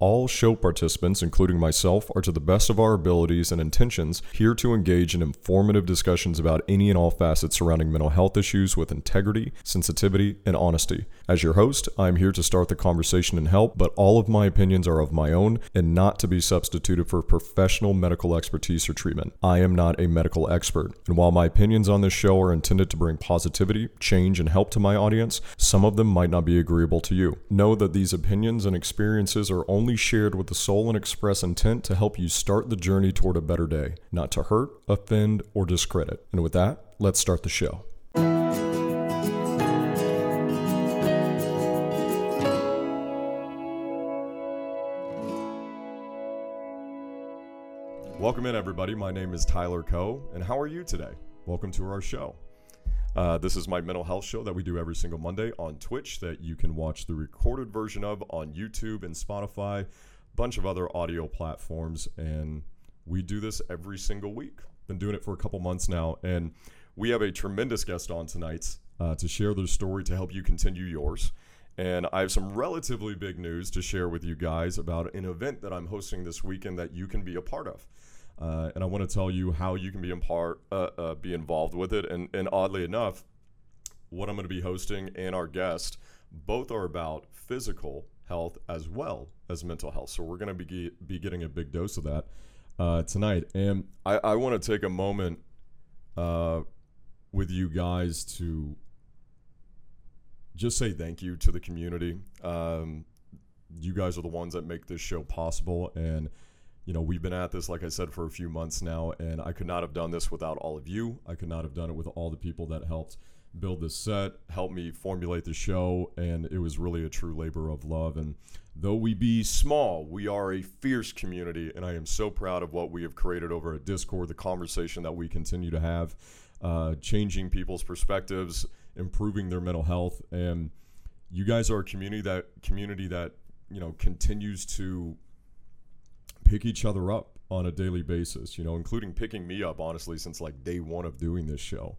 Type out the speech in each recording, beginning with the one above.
All show participants, including myself, are to the best of our abilities and intentions here to engage in informative discussions about any and all facets surrounding mental health issues with integrity, sensitivity, and honesty. As your host, I am here to start the conversation and help, but all of my opinions are of my own and not to be substituted for professional medical expertise or treatment. I am not a medical expert, and while my opinions on this show are intended to bring positivity, change, and help to my audience, some of them might not be agreeable to you. Know that these opinions and experiences are only shared with the sole and express intent to help you start the journey toward a better day, not to hurt, offend, or discredit. And with that, let's start the show. Welcome in, everybody. My name is Tyler Coe, and how are you today? Welcome to our show. Uh, this is my mental health show that we do every single Monday on Twitch that you can watch the recorded version of on YouTube and Spotify, bunch of other audio platforms. And we do this every single week. Been doing it for a couple months now. And we have a tremendous guest on tonight uh, to share their story to help you continue yours. And I have some relatively big news to share with you guys about an event that I'm hosting this weekend that you can be a part of. Uh, and I want to tell you how you can be in part, uh, uh, be involved with it. And, and oddly enough, what I'm going to be hosting and our guest both are about physical health as well as mental health. So we're going to be be getting a big dose of that uh, tonight. And I, I want to take a moment uh, with you guys to just say thank you to the community. Um, you guys are the ones that make this show possible, and you know, we've been at this, like I said, for a few months now, and I could not have done this without all of you. I could not have done it with all the people that helped build this set, help me formulate the show, and it was really a true labor of love. And though we be small, we are a fierce community, and I am so proud of what we have created over at Discord, the conversation that we continue to have, uh, changing people's perspectives, improving their mental health, and you guys are a community that community that you know continues to pick each other up on a daily basis, you know, including picking me up, honestly, since like day one of doing this show.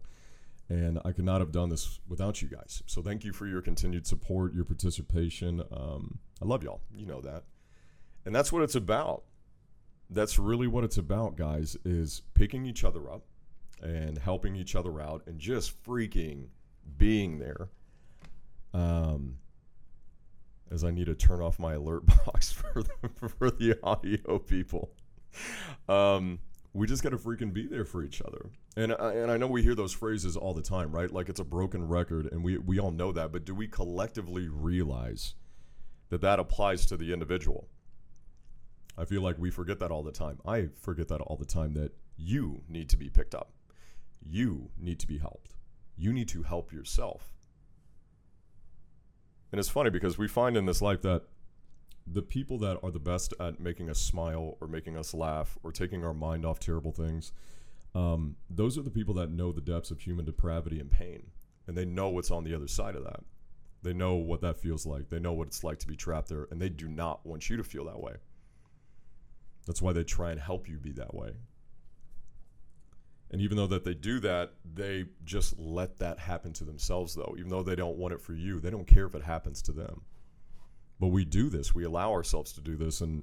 And I could not have done this without you guys. So thank you for your continued support, your participation. Um, I love y'all. You know that. And that's what it's about. That's really what it's about, guys, is picking each other up and helping each other out and just freaking being there. Um, as I need to turn off my alert box for the, for the audio people. Um, we just got to freaking be there for each other. And I, and I know we hear those phrases all the time, right? Like it's a broken record, and we we all know that. But do we collectively realize that that applies to the individual? I feel like we forget that all the time. I forget that all the time. That you need to be picked up. You need to be helped. You need to help yourself. And it's funny because we find in this life that the people that are the best at making us smile or making us laugh or taking our mind off terrible things, um, those are the people that know the depths of human depravity and pain. And they know what's on the other side of that. They know what that feels like. They know what it's like to be trapped there. And they do not want you to feel that way. That's why they try and help you be that way. And even though that they do that, they just let that happen to themselves though. Even though they don't want it for you, they don't care if it happens to them. But we do this. We allow ourselves to do this and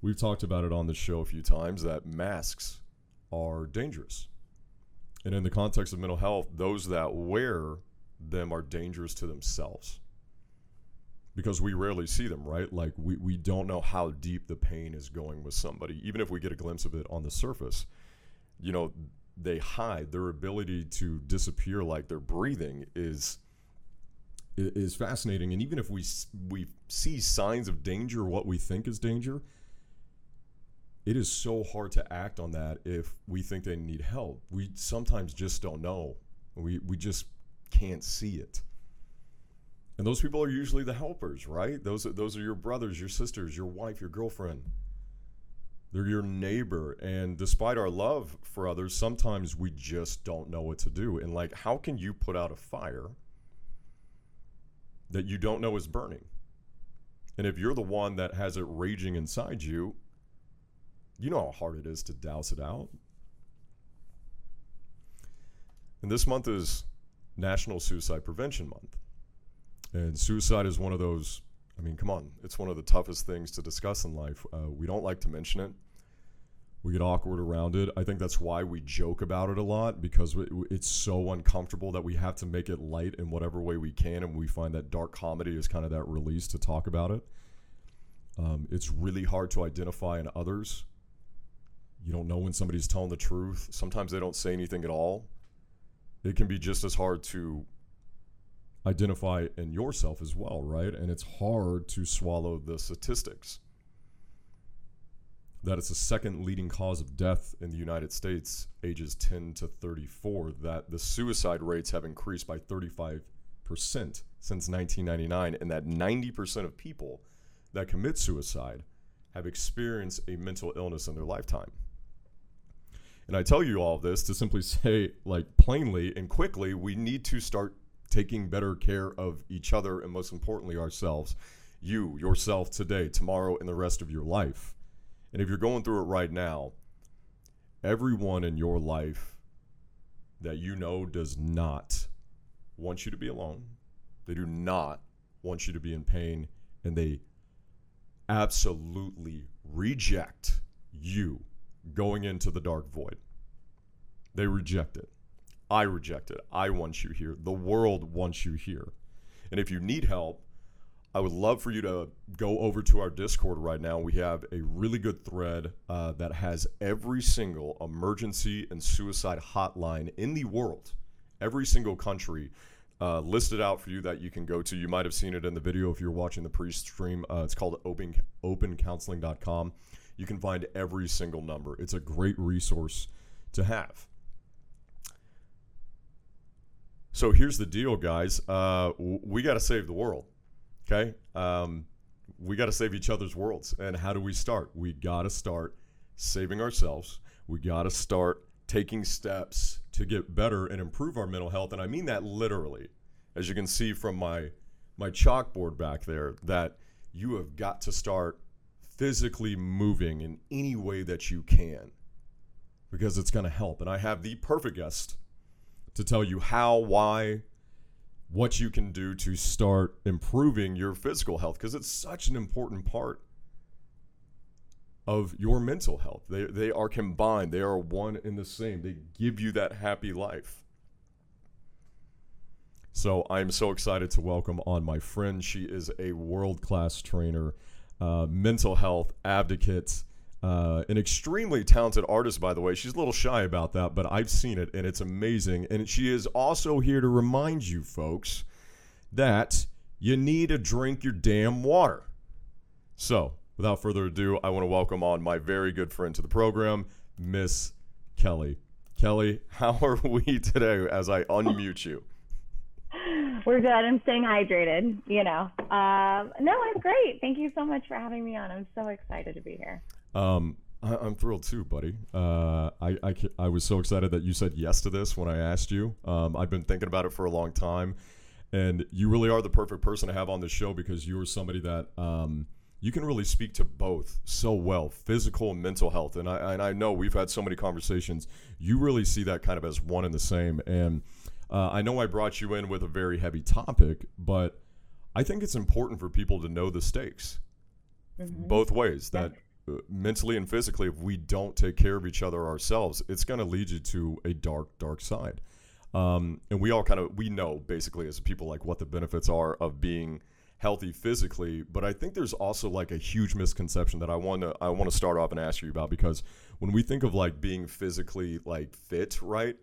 we've talked about it on the show a few times that masks are dangerous. And in the context of mental health, those that wear them are dangerous to themselves. Because we rarely see them, right? Like we, we don't know how deep the pain is going with somebody, even if we get a glimpse of it on the surface you know, they hide their ability to disappear like they're breathing is is fascinating. And even if we we see signs of danger what we think is danger it is so hard to act on that if we think they need help. We sometimes just don't know. We we just can't see it. And those people are usually the helpers right? Those those are your brothers your sisters your wife your girlfriend they're your neighbor. And despite our love for others, sometimes we just don't know what to do. And like, how can you put out a fire that you don't know is burning? And if you're the one that has it raging inside you, you know how hard it is to douse it out. And this month is National Suicide Prevention Month. And suicide is one of those I mean, come on, it's one of the toughest things to discuss in life. Uh, we don't like to mention it. We get awkward around it. I think that's why we joke about it a lot because it's so uncomfortable that we have to make it light in whatever way we can. And we find that dark comedy is kind of that release to talk about it. Um, it's really hard to identify in others. You don't know when somebody's telling the truth. Sometimes they don't say anything at all. It can be just as hard to identify in yourself as well, right? And it's hard to swallow the statistics that it's the second leading cause of death in the United States, ages 10 to 34, that the suicide rates have increased by 35% since 1999, and that 90% of people that commit suicide have experienced a mental illness in their lifetime. And I tell you all this to simply say, like, plainly and quickly, we need to start taking better care of each other and, most importantly, ourselves. You, yourself today, tomorrow, and the rest of your life. And if you're going through it right now, everyone in your life that you know does not want you to be alone. They do not want you to be in pain. And they absolutely reject you going into the dark void. They reject it. I reject it. I want you here. The world wants you here. And if you need help, I would love for you to go over to our Discord right now. We have a really good thread uh, that has every single emergency and suicide hotline in the world, every single country uh, listed out for you that you can go to. You might have seen it in the video if you're watching the pre-stream. Uh, it's called open, opencounseling.com. You can find every single number. It's a great resource to have. So here's the deal, guys. Uh, we got to save the world. Okay. Um, we got to save each other's worlds. And how do we start? We got to start saving ourselves. We got to start taking steps to get better and improve our mental health. And I mean that literally. As you can see from my my chalkboard back there, that you have got to start physically moving in any way that you can because it's going to help. And I have the perfect guest to tell you how, why, what you can do to start improving your physical health because it's such an important part of your mental health. They, they are combined, they are one and the same. They give you that happy life. So I'm so excited to welcome on my friend. She is a world class trainer, uh, mental health advocate, uh, an extremely talented artist, by the way. She's a little shy about that, but I've seen it and it's amazing. And she is also here to remind you, folks, that you need to drink your damn water. So, without further ado, I want to welcome on my very good friend to the program, Miss Kelly. Kelly, how are we today as I unmute you? We're good. I'm staying hydrated, you know. Um, no, I'm great. Thank you so much for having me on. I'm so excited to be here. Um, I, am thrilled too, buddy. Uh, I, I, I, was so excited that you said yes to this when I asked you. Um, I've been thinking about it for a long time, and you really are the perfect person to have on the show because you are somebody that um, you can really speak to both so well, physical and mental health. And I, and I know we've had so many conversations. You really see that kind of as one and the same. And uh, I know I brought you in with a very heavy topic, but I think it's important for people to know the stakes mm-hmm. both ways. That mentally and physically, if we don't take care of each other ourselves, it's going to lead you to a dark, dark side. Um, and we all kind of we know basically as people like what the benefits are of being healthy physically, but I think there's also like a huge misconception that I want to I want to start off and ask you about because when we think of like being physically like fit, right?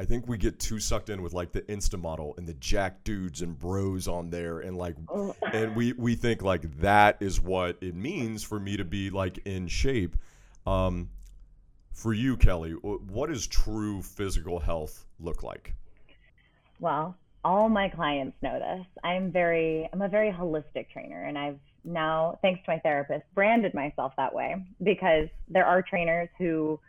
I think we get too sucked in with like the Insta model and the jack dudes and bros on there and like oh. and we we think like that is what it means for me to be like in shape. Um, for you, Kelly, what does true physical health look like? Well, all my clients know this. I'm very I'm a very holistic trainer and I've now thanks to my therapist branded myself that way because there are trainers who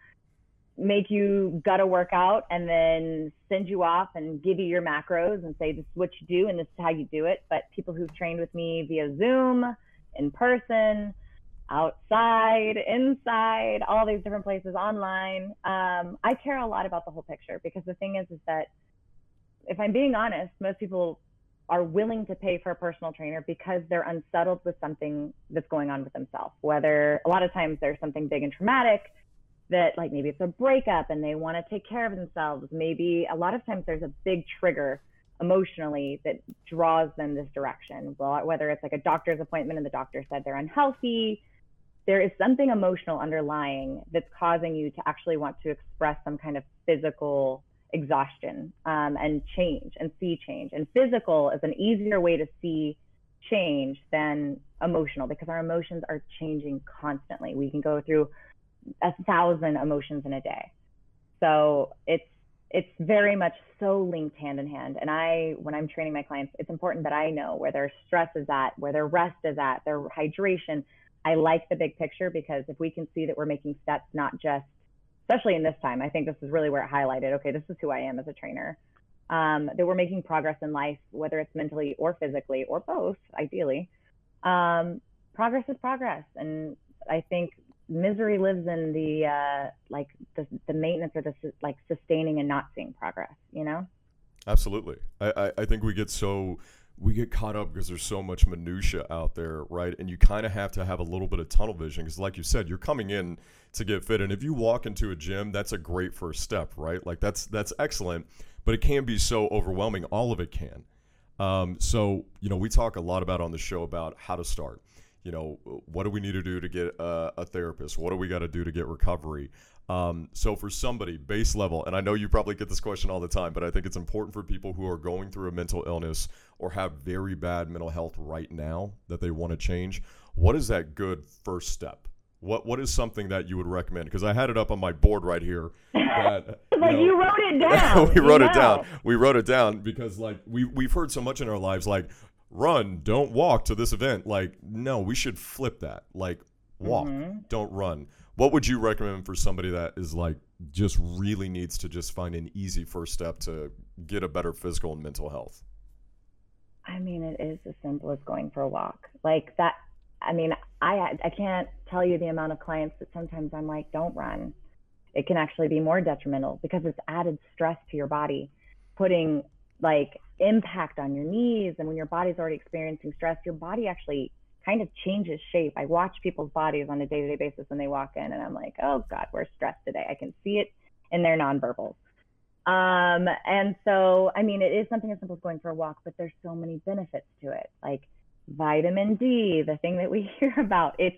make you gut a workout and then send you off and give you your macros and say this is what you do and this is how you do it. But people who've trained with me via Zoom, in person, outside, inside, all these different places, online, um, I care a lot about the whole picture because the thing is, is that if I'm being honest, most people are willing to pay for a personal trainer because they're unsettled with something that's going on with themselves. Whether a lot of times there's something big and traumatic that, like maybe it's a breakup and they want to take care of themselves. Maybe a lot of times there's a big trigger emotionally that draws them this direction. Well, whether it's like a doctor's appointment and the doctor said they're unhealthy, there is something emotional underlying that's causing you to actually want to express some kind of physical exhaustion um, and change and see change. And physical is an easier way to see change than emotional because our emotions are changing constantly. We can go through a thousand emotions in a day. So it's it's very much so linked hand in hand. And I, when I'm training my clients, it's important that I know where their stress is at, where their rest is at, their hydration. I like the big picture because if we can see that we're making steps, not just especially in this time. I think this is really where it highlighted okay, this is who I am as a trainer. Um, that we're making progress in life, whether it's mentally or physically or both, ideally. Um, progress is progress. And I think misery lives in the uh, like the, the maintenance or the like sustaining and not seeing progress, you know? Absolutely. I, I, I think we get so we get caught up because there's so much minutia out there, right? And you kind of have to have a little bit of tunnel vision because, like you said, you're coming in to get fit, and if you walk into a gym, that's a great first step, right? Like that's that's excellent, but it can be so overwhelming. All of it can. Um, so you know, we talk a lot about on the show about how to start. You know, what do we need to do to get a, a therapist? What do we got to do to get recovery? Um, so for somebody base level, and I know you probably get this question all the time, but I think it's important for people who are going through a mental illness or have very bad mental health right now that they want to change. What is that good first step? What what is something that you would recommend? Because I had it up on my board right here. That, you, like know, you wrote it down. we wrote it down. We wrote it down because like we we've heard so much in our lives like run, don't walk to this event. Like no, we should flip that. Like walk, mm-hmm. don't run what would you recommend for somebody that is like just really needs to just find an easy first step to get a better physical and mental health? I mean, it is as simple as going for a walk. Like that. I mean, I I can't tell you the amount of clients that sometimes I'm like, don't run. It can actually be more detrimental because it's added stress to your body, putting like impact on your knees. And when your body's already experiencing stress, your body actually kind of changes shape. I watch people's bodies on a day to day basis when they walk in, and I'm like, oh God, we're stressed today. I can see it in their nonverbals. Um, and so, I mean, it is something as simple as going for a walk, but there's so many benefits to it, like vitamin D, the thing that we hear about. It's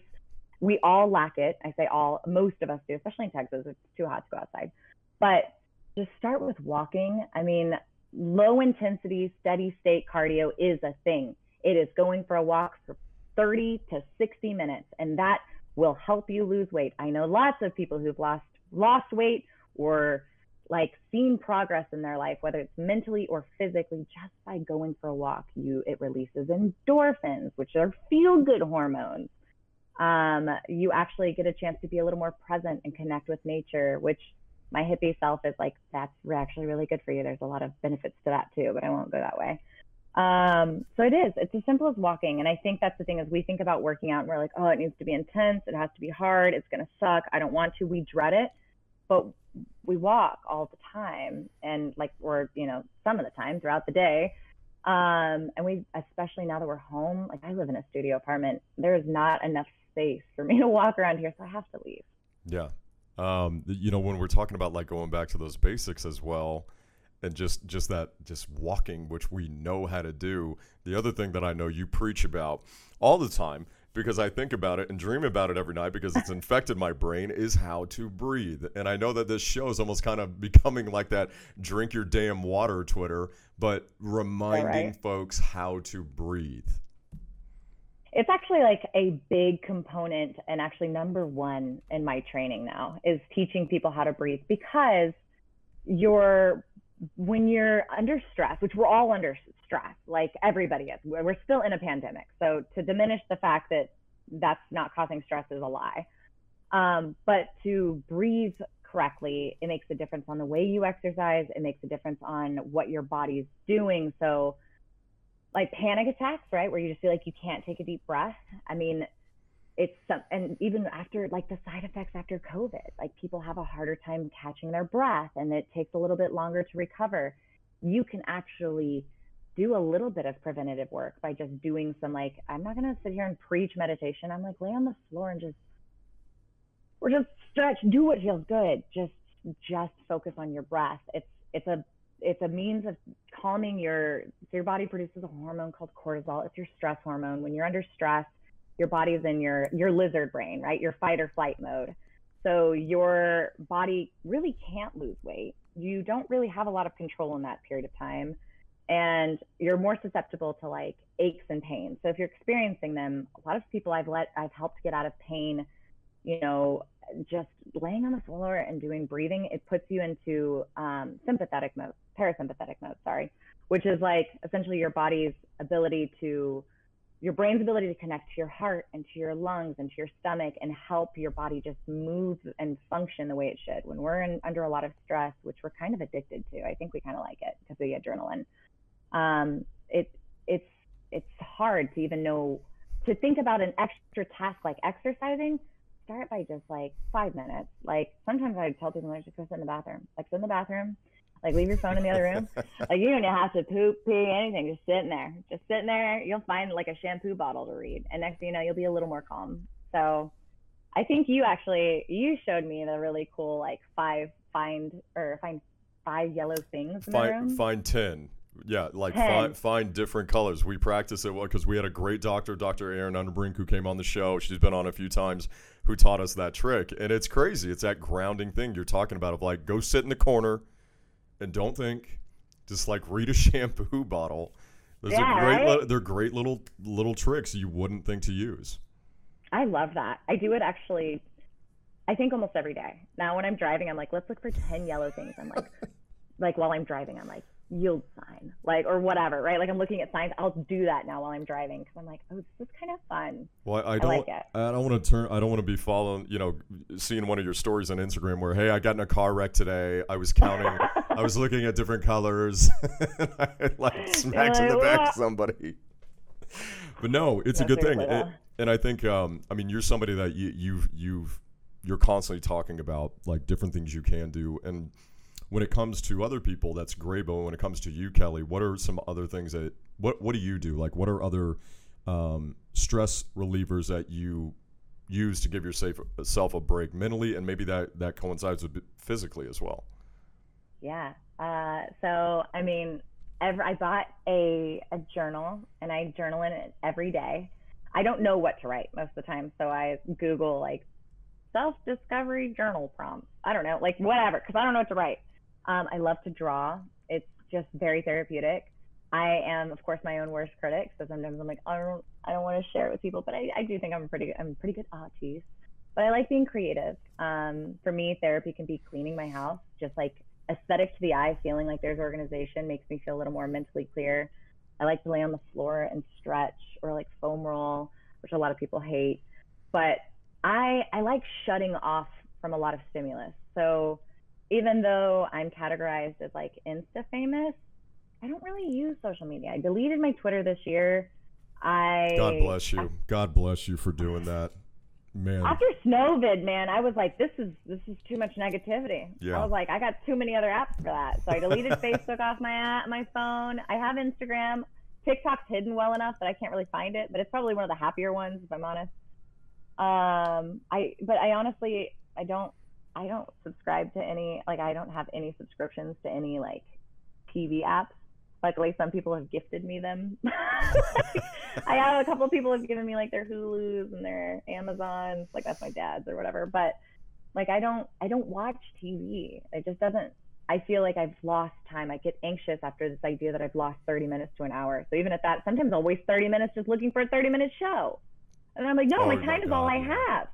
we all lack it. I say all, most of us do, especially in Texas. It's too hot to go outside. But just start with walking. I mean, low intensity, steady state cardio is a thing. It is going for a walk for 30 to 60 minutes, and that will help you lose weight. I know lots of people who've lost lost weight or like seen progress in their life, whether it's mentally or physically, just by going for a walk. You it releases endorphins, which are feel good hormones. Um, you actually get a chance to be a little more present and connect with nature, which my hippie self is like, that's actually really good for you. There's a lot of benefits to that too, but I won't go that way. Um, so it is. It's as simple as walking. And I think that's the thing is we think about working out and we're like, oh, it needs to be intense. It has to be hard. It's going to suck. I don't want to. We dread it. But we walk all the time and like, or, you know, some of the time throughout the day. Um, and we, especially now that we're home, like I live in a studio apartment, there is not enough space for me to walk around here. So I have to leave. Yeah. Um, you know, when we're talking about like going back to those basics as well, and just just that just walking which we know how to do. The other thing that i know you preach about all the time because i think about it and dream about it every night because it's infected my brain is how to breathe. And i know that this show is almost kind of becoming like that drink your damn water twitter but reminding right. folks how to breathe it's actually like a big component and actually number one in my training now is teaching people how to breathe because you're when you're under stress, which we're all under stress, like everybody is, we're still in a pandemic. So to diminish the fact that that's not causing stress is a lie. Um, but to breathe correctly, it makes a difference on the way you exercise. It makes a difference on what your body's doing. So, like panic attacks, right, where you just feel like you can't take a deep breath. I mean, it's some, and even after like the side effects after COVID, like people have a harder time catching their breath and it takes a little bit longer to recover. You can actually do a little bit of preventative work by just doing some like I'm not gonna sit here and preach meditation. I'm like lay on the floor and just or just stretch, do what feels good. Just just focus on your breath. It's it's a it's a means of calming your so your body produces a hormone called cortisol. It's your stress hormone. When you're under stress, your body's in your your lizard brain, right? Your fight or flight mode. So your body really can't lose weight. You don't really have a lot of control in that period of time. And you're more susceptible to like aches and pains. So if you're experiencing them, a lot of people I've let I've helped get out of pain, you know, just laying on the floor and doing breathing, it puts you into um, sympathetic mode, parasympathetic mode, sorry, which is like essentially your body's ability to your brain's ability to connect to your heart and to your lungs and to your stomach and help your body just move and function the way it should. When we're in, under a lot of stress, which we're kind of addicted to, I think we kind of like it because we adrenaline. Um, it it's it's hard to even know to think about an extra task like exercising. Start by just like five minutes. Like sometimes I tell people, like, just go sit in the bathroom. Like sit in the bathroom, like leave your phone in the other room. like you don't have to poop, pee, anything. Just sitting there. Just sitting there. You'll find like a shampoo bottle to read, and next thing you know, you'll be a little more calm. So, I think you actually you showed me the really cool like five find or find five yellow things in find. Find ten. Yeah, like 10. find, find different colors. We practice it because we had a great doctor, Dr. Erin Underbrink, who came on the show. She's been on a few times, who taught us that trick. And it's crazy. It's that grounding thing you're talking about of like, go sit in the corner and don't think. Just like read a shampoo bottle. Those Yeah, are great. right? they're great little little tricks you wouldn't think to use. I love that. I do it actually. I think almost every day. Now when I'm driving, I'm like, let's look for ten yellow things. I'm like, like while I'm driving, I'm like, yield sign, like or whatever, right? Like I'm looking at signs. I'll do that now while I'm driving because I'm like, oh, this is kind of fun. Well, I I don't. like it. I don't want to turn. I don't want to be following. You know, seeing one of your stories on Instagram where, hey, I got in a car wreck today. I was counting. I was looking at different colors. and I like smacked in the like, back of somebody. But no, it's a good thing. It- and I think, um, I mean, you're somebody that you, you've you've you're constantly talking about like different things you can do. And when it comes to other people, that's great. But when it comes to you, Kelly, what are some other things that what what do you do? Like, what are other um, stress relievers that you use to give yourself a break mentally, and maybe that that coincides with physically as well. Yeah. Uh, so I mean, every, I bought a a journal and I journal in it every day. I don't know what to write most of the time, so I Google like self discovery journal prompts. I don't know, like whatever, because I don't know what to write. Um, I love to draw. It's just very therapeutic. I am, of course, my own worst critic. So sometimes I'm like, I don't, I don't want to share it with people, but I, I do think I'm pretty, good, I'm a pretty good artist. But I like being creative. Um, for me, therapy can be cleaning my house, just like aesthetic to the eye, feeling like there's organization makes me feel a little more mentally clear. I like to lay on the floor and stretch or like foam roll, which a lot of people hate. But I I like shutting off from a lot of stimulus. So even though I'm categorized as like Insta famous, I don't really use social media. I deleted my Twitter this year. I God bless you. God bless you for doing that, man. after Snowvid, man, I was like, this is this is too much negativity. Yeah. I was like, I got too many other apps for that. So I deleted Facebook off my app, my phone. I have Instagram. TikTok's hidden well enough that I can't really find it, but it's probably one of the happier ones if I'm honest. Um, I but I honestly I don't I don't subscribe to any like I don't have any subscriptions to any like TV apps. Luckily, some people have gifted me them. I have a couple of people have given me like their Hulu's and their Amazons, like that's my dad's or whatever. But like I don't I don't watch TV. It just doesn't. I feel like I've lost time. I get anxious after this idea that I've lost 30 minutes to an hour. So even at that, sometimes I'll waste 30 minutes just looking for a 30 minute show. And I'm like, no, Oh my my time is all I have.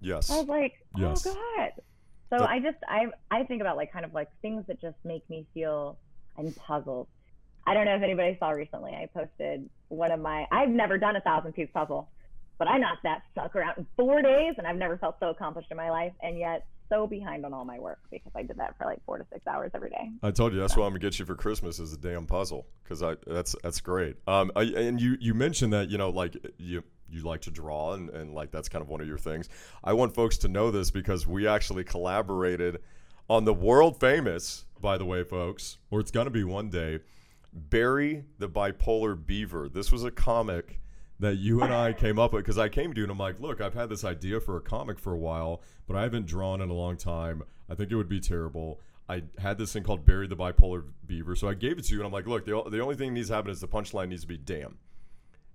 yes. I was like, Yes. oh god. So That- I just I I think about like kind of like things that just make me feel I'm puzzled. I don't know if anybody saw recently. I posted one of my I've never done a thousand piece puzzle, but I knocked that sucker out in four days, and I've never felt so accomplished in my life, and yet so behind on all my work because I did that for like four to six hours every day. I told you that's what I'm gonna get you for Christmas is a damn puzzle because I that's that's great. Um, I, and you you mentioned that you know like you you like to draw and, and like that's kind of one of your things. I want folks to know this because we actually collaborated on the world famous, by the way, folks, or it's gonna be one day, Barry the Bipolar Beaver. This was a comic that you and I came up with because I came to you and I'm like, look, I've had this idea for a comic for a while, but I haven't drawn in a long time. I think it would be terrible. I had this thing called Barry the Bipolar Beaver, so I gave it to you, and I'm like, look, the, the only thing that needs to happen is the punchline needs to be damn.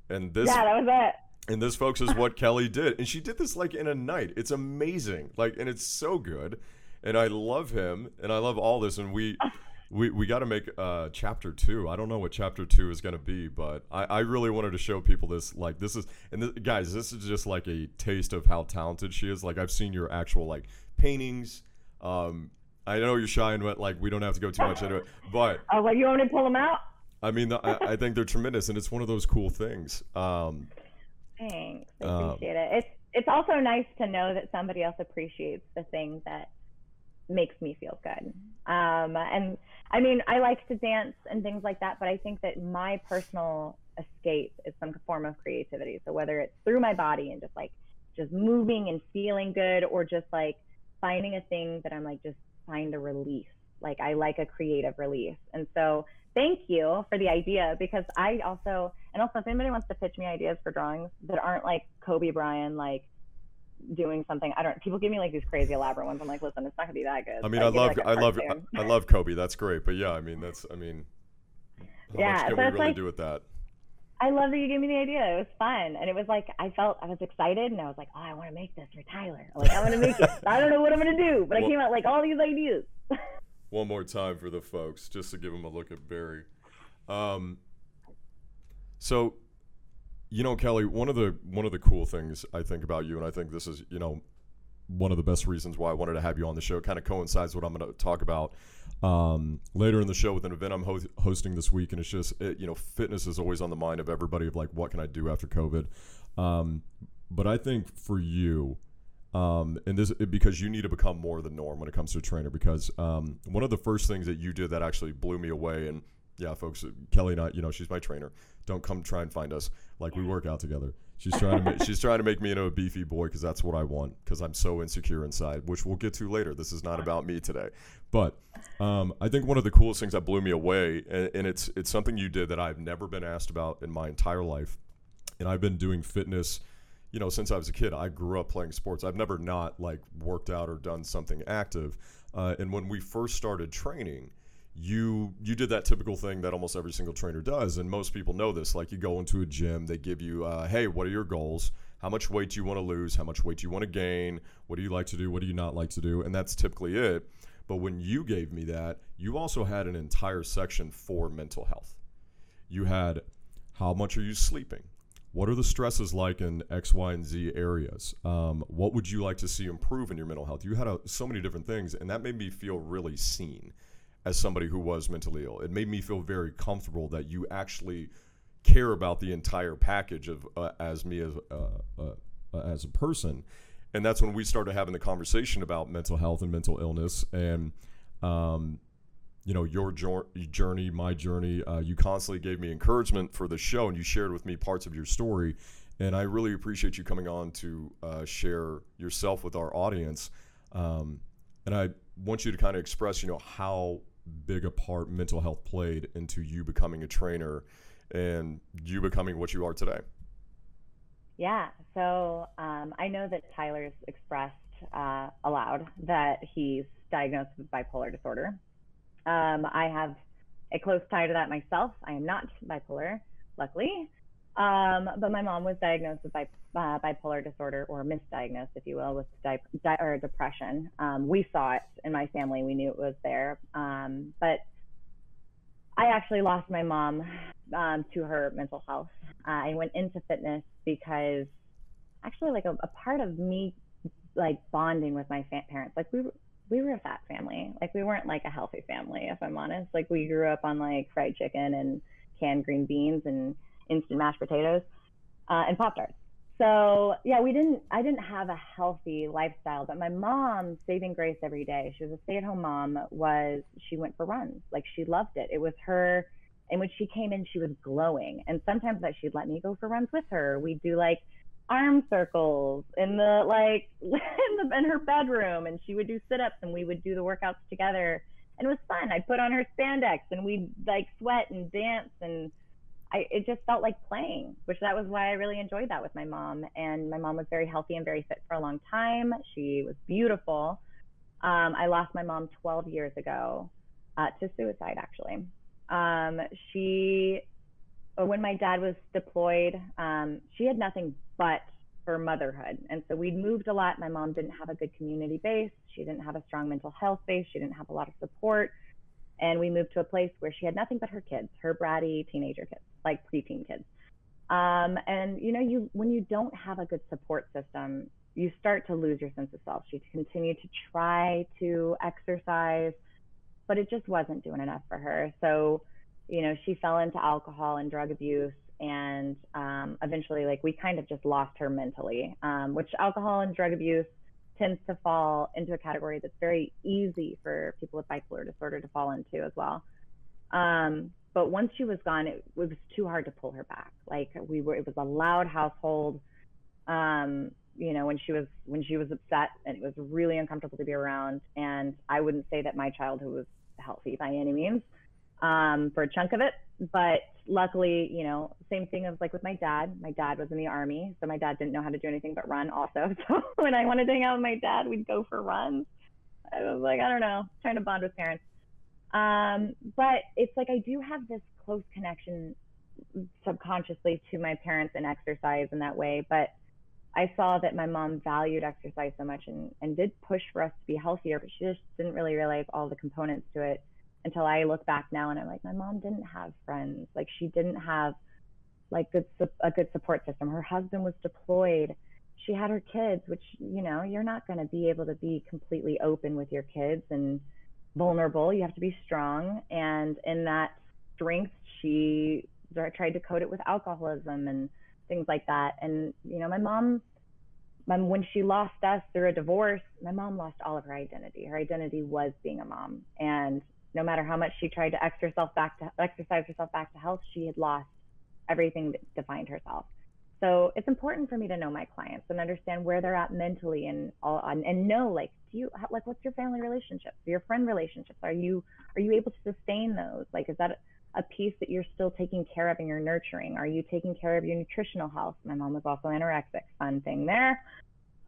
And this, yeah, that was it. And this, folks, is what Kelly did, and she did this like in a night. It's amazing, like, and it's so good, and I love him, and I love all this, and we. we, we got to make uh, chapter two. I don't know what chapter two is going to be, but I, I really wanted to show people this. Like this is, and this, guys, this is just like a taste of how talented she is. Like I've seen your actual like paintings. Um, I know you're shy and went like we don't have to go too much into it, but oh, well, you want me to pull them out? I mean, I, I, think they're tremendous, and it's one of those cool things. Um, Thanks, I um, appreciate it. It's it's also nice to know that somebody else appreciates the thing that makes me feel good. Um, and I mean, I like to dance and things like that, but I think that my personal escape is some form of creativity. So whether it's through my body and just like just moving and feeling good, or just like finding a thing that I'm like just find a release. Like I like a creative release. And so thank you for the idea because I also and also if anybody wants to pitch me ideas for drawings that aren't like Kobe Bryant, like doing something. I don't. People give me like these crazy elaborate ones. I'm like, listen, it's not gonna be that good. I mean, like, I love, like I love, I, I, love Kobe. That's great. But yeah, I mean, that's, I mean, how yeah, much can so we really like, do with that? I love that you gave me the idea. It was fun, and it was like I felt I was excited, and I was like, oh, I want to make this for Tyler. Like I want to make it. I don't know what I'm gonna do, but well, I came out like all these ideas. one more time for the folks, just to give them a look at Barry. Um, so you know, Kelly, one of the one of the cool things I think about you, and I think this is, you know, one of the best reasons why I wanted to have you on the show. Kind of coincides what I'm going to talk about um, later in the show with an event I'm ho- hosting this week, and it's just, it, you know, fitness is always on the mind of everybody of like, what can I do after COVID? Um, but I think for you, um, and this because you need to become more the norm when it comes to a trainer. Because um, one of the first things that you did that actually blew me away, and yeah, folks, Kelly and I, you know, she's my trainer. Don't come try and find us. Like we work out together. She's trying to make, she's trying to make me into a beefy boy because that's what I want because I'm so insecure inside, which we'll get to later. This is not about me today, but um, I think one of the coolest things that blew me away, and, and it's it's something you did that I've never been asked about in my entire life, and I've been doing fitness you know, since I was a kid, I grew up playing sports. I've never not like worked out or done something active. Uh, and when we first started training, you you did that typical thing that almost every single trainer does. And most people know this like you go into a gym they give you uh, hey what are your goals? How much weight do you want to lose? How much weight do you want to gain? What do you like to do? What do you not like to do? And that's typically it. But when you gave me that you also had an entire section for mental health. You had how much are you sleeping what are the stresses like in X, Y, and Z areas? Um, what would you like to see improve in your mental health? You had a, so many different things, and that made me feel really seen as somebody who was mentally ill. It made me feel very comfortable that you actually care about the entire package of uh, as me as uh, uh, uh, as a person, and that's when we started having the conversation about mental health and mental illness and. Um, you know your journey, my journey. Uh, you constantly gave me encouragement for the show, and you shared with me parts of your story. And I really appreciate you coming on to uh, share yourself with our audience. Um, and I want you to kind of express, you know, how big a part mental health played into you becoming a trainer and you becoming what you are today? Yeah, so um, I know that Tyler's expressed uh, aloud that he's diagnosed with bipolar disorder. Um, I have a close tie to that myself. I am not bipolar, luckily. Um, but my mom was diagnosed with bi- uh, bipolar disorder, or misdiagnosed, if you will, with di- di- or depression. Um, we saw it in my family; we knew it was there. Um, but I actually lost my mom um, to her mental health. Uh, I went into fitness because actually, like a, a part of me, like bonding with my fa- parents, like we we were a fat family. Like we weren't like a healthy family, if I'm honest. Like we grew up on like fried chicken and canned green beans and instant mashed potatoes, uh, and Pop Tarts. So yeah, we didn't. I didn't have a healthy lifestyle, but my mom, saving grace every day. She was a stay-at-home mom. Was she went for runs? Like she loved it. It was her. And when she came in, she was glowing. And sometimes that she'd let me go for runs with her. We'd do like arm circles in the like in, the, in her bedroom, and she would do sit-ups, and we would do the workouts together. and it was fun. I'd put on her spandex and we'd like sweat and dance and I, it just felt like playing, which that was why I really enjoyed that with my mom. And my mom was very healthy and very fit for a long time. She was beautiful. Um, I lost my mom 12 years ago uh, to suicide, actually. Um, she, when my dad was deployed, um, she had nothing but her motherhood. And so we'd moved a lot. My mom didn't have a good community base. She didn't have a strong mental health base. She didn't have a lot of support. And we moved to a place where she had nothing but her kids, her bratty teenager kids, like preteen kids. Um, and you know, you when you don't have a good support system, you start to lose your sense of self. She continued to try to exercise, but it just wasn't doing enough for her. So, you know, she fell into alcohol and drug abuse and um, eventually like we kind of just lost her mentally um, which alcohol and drug abuse tends to fall into a category that's very easy for people with bipolar disorder to fall into as well. Um, but once she was gone it, it, was too hard to pull her back. Like we were it was a loud household. Um, you know when she was when she was upset and it was really uncomfortable to be around. And i wouldn't say that my childhood was healthy by any means um, for a chunk of it. But luckily, you know, same thing as like with my dad. My dad was in the army, so my dad didn't know how to do anything but run also. So when I wanted to hang out with my dad, we'd go for runs. I was like, I don't know, trying to bond with parents. Um, but it's like I do have this close connection subconsciously to my parents and exercise in that way. But I saw that my mom valued exercise so much and, and did push for us to be healthier, but she just didn't really realize all the components to it until I look back now and I'm like, my mom didn't have friends. Like she didn't have like good a good support system. Her husband was deployed. She had her kids, which you know you're not going to be able to be completely open with your kids and vulnerable. You have to be strong, and in that strength, she tried to code it with alcoholism and things like that. And you know, my mom, when she lost us through a divorce, my mom lost all of her identity. Her identity was being a mom, and no matter how much she tried to exercise herself back to exercise herself back to health, she had lost everything that defined herself. So it's important for me to know my clients and understand where they're at mentally and all and, and know like do you like what's your family relationships, your friend relationships? Are you are you able to sustain those? Like is that a piece that you're still taking care of and you're nurturing? Are you taking care of your nutritional health? My mom was also anorexic, fun thing there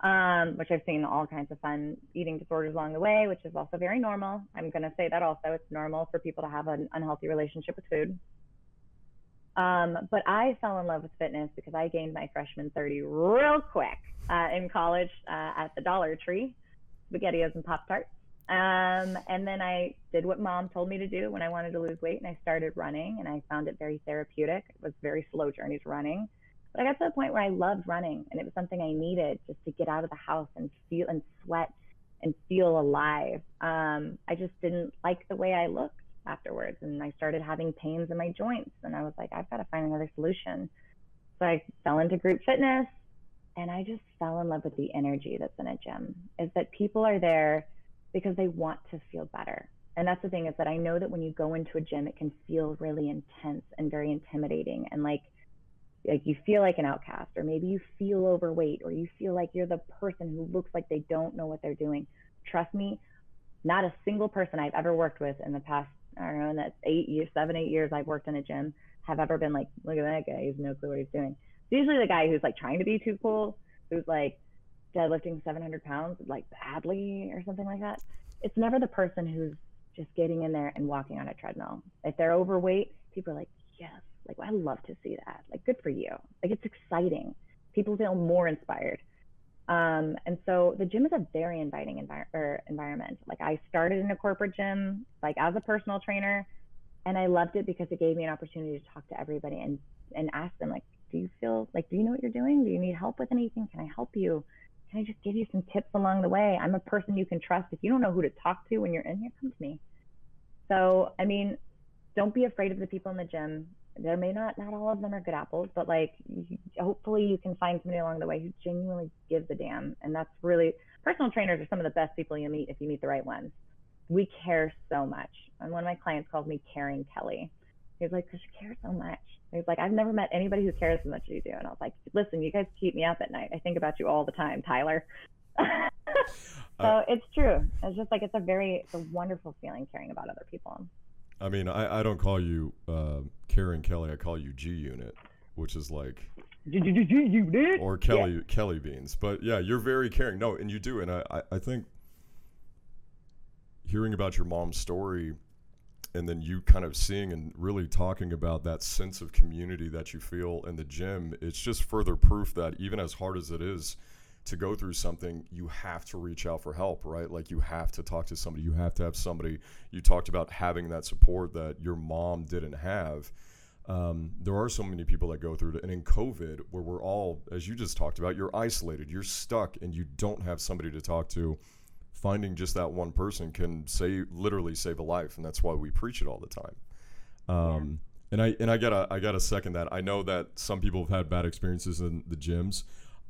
um, which I've seen all kinds of fun eating disorders along the way, which is also very normal. I'm going to say that also. It's normal for people to have an unhealthy relationship with food. Um, but I fell in love with fitness because I gained my freshman 30 real quick uh, in college uh, at the Dollar Tree, SpaghettiOs and Pop Tarts. Um, and then I did what mom told me to do when I wanted to lose weight, and I started running, and I found it very therapeutic. It was very slow journeys running. But I got to the point where I loved running and it was something I needed just to get out of the house and feel and sweat and feel alive. Um, I just didn't like the way I looked afterwards and I started having pains in my joints and I was like, I've got to find another solution. So I fell into group fitness and I just fell in love with the energy that's in a gym is that people are there because they want to feel better. And that's the thing is that I know that when you go into a gym, it can feel really intense and very intimidating and like like you feel like an outcast or maybe you feel overweight or you feel like you're the person who looks like they don't know what they're doing. Trust me not a single person i've ever worked with in the past i don't know in that eight years seven eight years i've worked in a gym have ever been like look at that guy he has no clue what he's doing. It's usually the guy who's like trying to be too cool who's like deadlifting 700 pounds like badly or something like that. It's never the person who's just getting in there and walking on a treadmill. If they're overweight people are like yes like, I love to see that. Like, good for you. Like, it's exciting. People feel more inspired. Um, and so the gym is a very inviting envir- environment. Like, I started in a corporate gym, like as a personal trainer, and I loved it because it gave me an opportunity to talk to everybody and and ask them like, do you feel like, do you know what you're doing? Do you need help with anything? Can I help you? Can I just give you some tips along the way? I'm a person you can trust. If you don't know who to talk to when you're in here, come to me. So, I mean, don't be afraid of the people in the gym there may not not all of them are good apples but like hopefully you can find somebody along the way who genuinely gives a damn and that's really personal trainers are some of the best people you meet if you meet the right ones. We care so much. And one of my clients calls me caring kelly. He's like because you care so much. He's like i've never met anybody who cares as much as you do. And i was like listen you guys keep me up at night. I think about you all the time tyler. So uh, it's true. It's just like it's a very it's a wonderful feeling caring about other people. I mean, I, I don't call you uh, Karen Kelly. I call you G Unit, which is like G Unit or Kelly yeah. Kelly Beans. But yeah, you're very caring. No, and you do. And I, I think hearing about your mom's story and then you kind of seeing and really talking about that sense of community that you feel in the gym, it's just further proof that even as hard as it is to go through something, you have to reach out for help, right? Like you have to talk to somebody, you have to have somebody. You talked about having that support that your mom didn't have. Um, there are so many people that go through it. And in COVID, where we're all, as you just talked about, you're isolated, you're stuck, and you don't have somebody to talk to finding just that one person can save literally save a life, and that's why we preach it all the time. Um, yeah. And I and I gotta I gotta second that. I know that some people have had bad experiences in the gyms.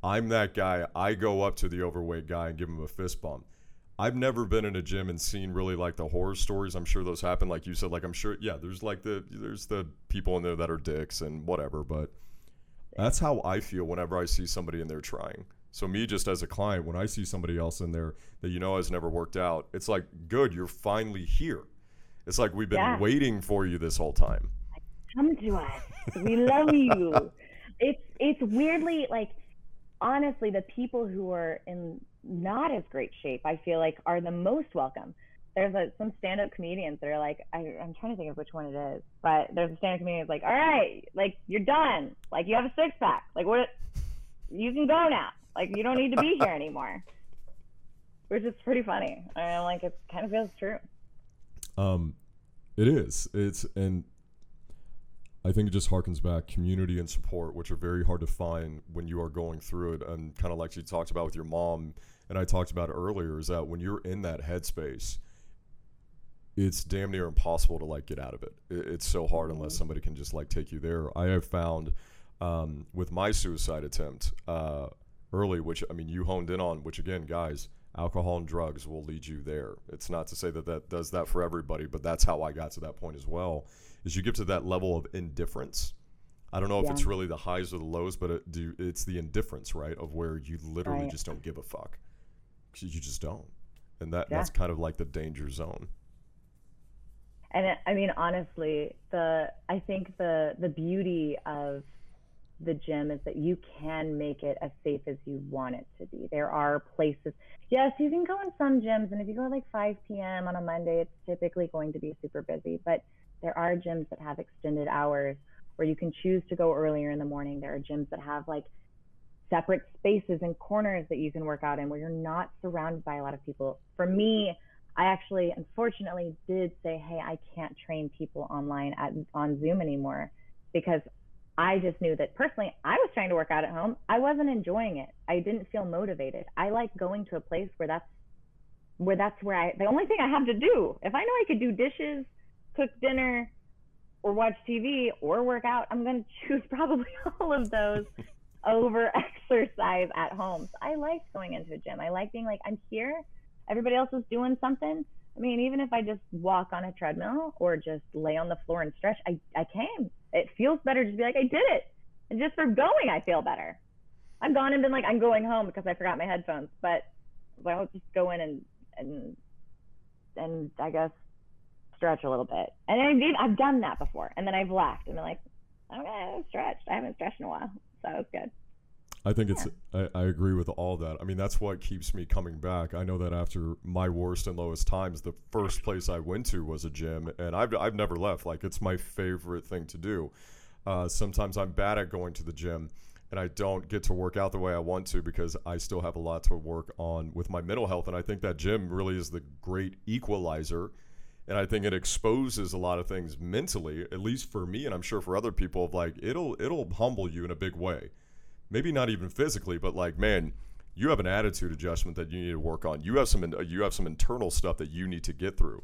I'm that guy. I go up to the overweight guy and give him a fist bump. I've never been in a gym and seen really like the horror stories. I'm sure those happen, like you said. Like I'm sure, yeah. There's like the there's the people in there that are dicks and whatever, but that's how I feel whenever I see somebody in there trying. So me just as a client, when I see somebody else in there that you know has never worked out, it's like, good, you're finally here. It's like we've been yeah. waiting for you this whole time. Come to us. We love you. It's it's weirdly like honestly the people who are in not as great shape, I feel like are the most welcome. There's a, some stand-up comedians that are like, I, am trying to think of which one it is, but there's a stand-up comedian that's like, all right, like you're done, like you have a six pack, like what, you can go now. Like you don't need to be here anymore. Which is pretty funny. I mean, like it kind of feels true. Um, it is. It's and I think it just harkens back community and support, which are very hard to find when you are going through it. And kind of like you talked about with your mom, and I talked about earlier, is that when you're in that headspace, it's damn near impossible to like get out of it. It's so hard unless mm-hmm. somebody can just like take you there. I have found um, with my suicide attempt. Uh, early, which I mean you honed in on, which again, guys, alcohol and drugs will lead you there. It's not to say that that does that for everybody, but that's how I got to that point as well. Is you get to that level of indifference. I don't know if it's really the highs or the lows, but it do, it's the indifference, right, of where you literally right. just don't give a fuck. You just don't, and that yeah. that's kind of like the danger zone. And I mean, honestly, the I think the the beauty of the gym is that you can make it as safe as you want it to be. There are places, yes, you can go in some gyms, and if you go at like 5 p.m. on a Monday, it's typically going to be super busy. But there are gyms that have extended hours where you can choose to go earlier in the morning. There are gyms that have like separate spaces and corners that you can work out in where you're not surrounded by a lot of people. For me, I actually unfortunately did say, hey, I can't train people online at on Zoom anymore because I just knew that personally, I was trying to work out at home. I wasn't enjoying it. I didn't feel motivated. I like going to a place where that's where that's where I the only thing I have to do. If I know I could do dishes, cook dinner, or watch TV or work out, I'm going to choose probably all of those over exercise at home. So I like going into a gym. I like being like I'm here. Everybody else is doing something. I mean, even if I just walk on a treadmill or just lay on the floor and stretch, I, I came. It feels better to be like, I did it. And just for going, I feel better. I've gone and been like, I'm going home because I forgot my headphones, but I'll just go in and, and, and I guess stretch a little bit. And I did, I've done that before. And then I've left and been like, okay, I've stretched. I haven't stretched in a while. So it's good. I think yeah. it's. I, I, agree with all that. I mean, that's what keeps me coming back. I know that after my worst and lowest times, the first place I went to was a gym, and I've I've never left. Like it's my favorite thing to do. Uh, sometimes I'm bad at going to the gym, and I don't get to work out the way I want to because I still have a lot to work on with my mental health. And I think that gym really is the great equalizer. And I think it exposes a lot of things mentally, at least for me, and I'm sure for other people. Of like it'll it'll humble you in a big way maybe not even physically, but like, man, you have an attitude adjustment that you need to work on. You have some you have some internal stuff that you need to get through.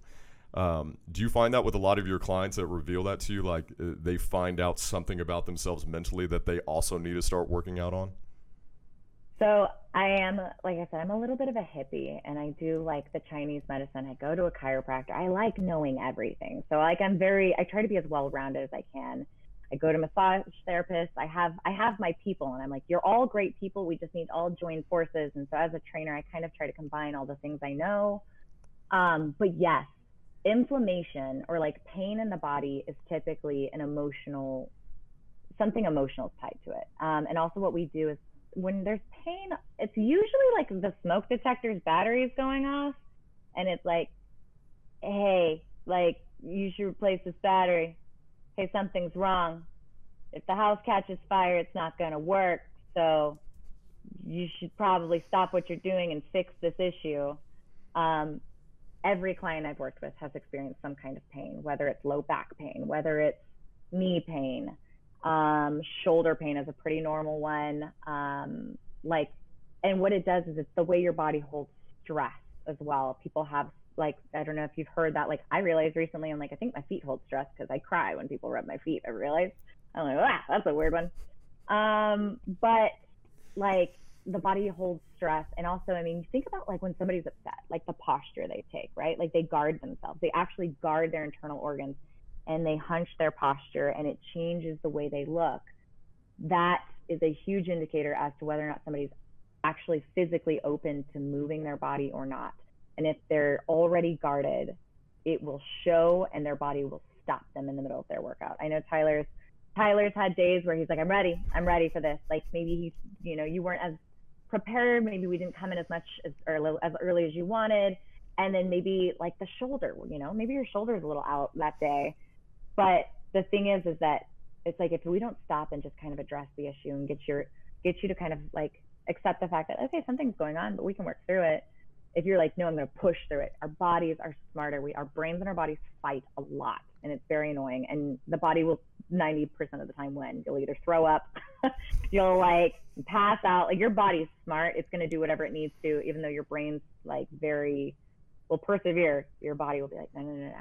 Um, do you find that with a lot of your clients that reveal that to you, like uh, they find out something about themselves mentally that they also need to start working out on? So I am, like I said, I'm a little bit of a hippie, and I do like the Chinese medicine. I go to a chiropractor. I like knowing everything. So like I'm very, I try to be as well rounded as I can. I go to massage therapists. I have I have my people, and I'm like, you're all great people. We just need to all join forces. And so as a trainer, I kind of try to combine all the things I know. Um, but yes, inflammation or like pain in the body is typically an emotional something emotional is tied to it. Um, and also what we do is when there's pain, it's usually like the smoke detector's battery is going off, and it's like, hey, like you should replace this battery. Hey, something's wrong. If the house catches fire, it's not going to work. So you should probably stop what you're doing and fix this issue. Um, every client I've worked with has experienced some kind of pain, whether it's low back pain, whether it's knee pain, um, shoulder pain is a pretty normal one. Um, like, and what it does is it's the way your body holds stress as well. People have like I don't know if you've heard that. Like I realized recently, I'm like I think my feet hold stress because I cry when people rub my feet. I realized I'm like ah that's a weird one. Um, but like the body holds stress, and also I mean think about like when somebody's upset, like the posture they take, right? Like they guard themselves. They actually guard their internal organs and they hunch their posture and it changes the way they look, that is a huge indicator as to whether or not somebody's actually physically open to moving their body or not. And if they're already guarded, it will show and their body will stop them in the middle of their workout. I know Tyler's Tyler's had days where he's like, I'm ready, I'm ready for this. Like maybe he's, you know, you weren't as prepared, maybe we didn't come in as much as or as early as you wanted. And then maybe like the shoulder, you know, maybe your shoulder's a little out that day but the thing is, is that it's like if we don't stop and just kind of address the issue and get your get you to kind of like accept the fact that okay, something's going on, but we can work through it. If you're like, no, I'm going to push through it. Our bodies are smarter. We, our brains and our bodies fight a lot, and it's very annoying. And the body will 90% of the time win. You'll either throw up, you'll like pass out. Like your body's smart. It's going to do whatever it needs to, even though your brain's like very will persevere. Your body will be like, no, no, no,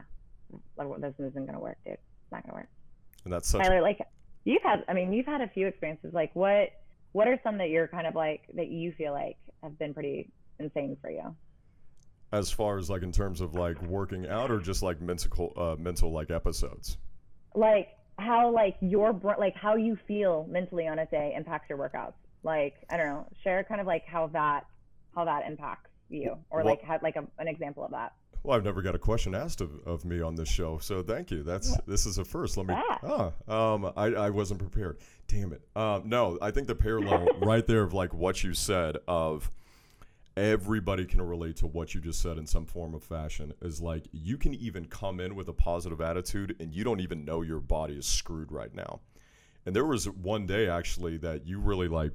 no. This isn't going to work, dude not gonna work. And that's such Tyler, a- like you've had I mean, you've had a few experiences. Like what what are some that you're kind of like that you feel like have been pretty insane for you? As far as like in terms of like working out or just like mental uh, mental like episodes? Like how like your like how you feel mentally on a day impacts your workouts. Like I don't know, share kind of like how that how that impacts you or like how, like a, an example of that. Well, I've never got a question asked of, of me on this show, so thank you. That's this is a first. Let me. Ah, um, I, I wasn't prepared. Damn it. Um, no, I think the parallel right there of like what you said of everybody can relate to what you just said in some form of fashion is like you can even come in with a positive attitude and you don't even know your body is screwed right now. And there was one day actually that you really like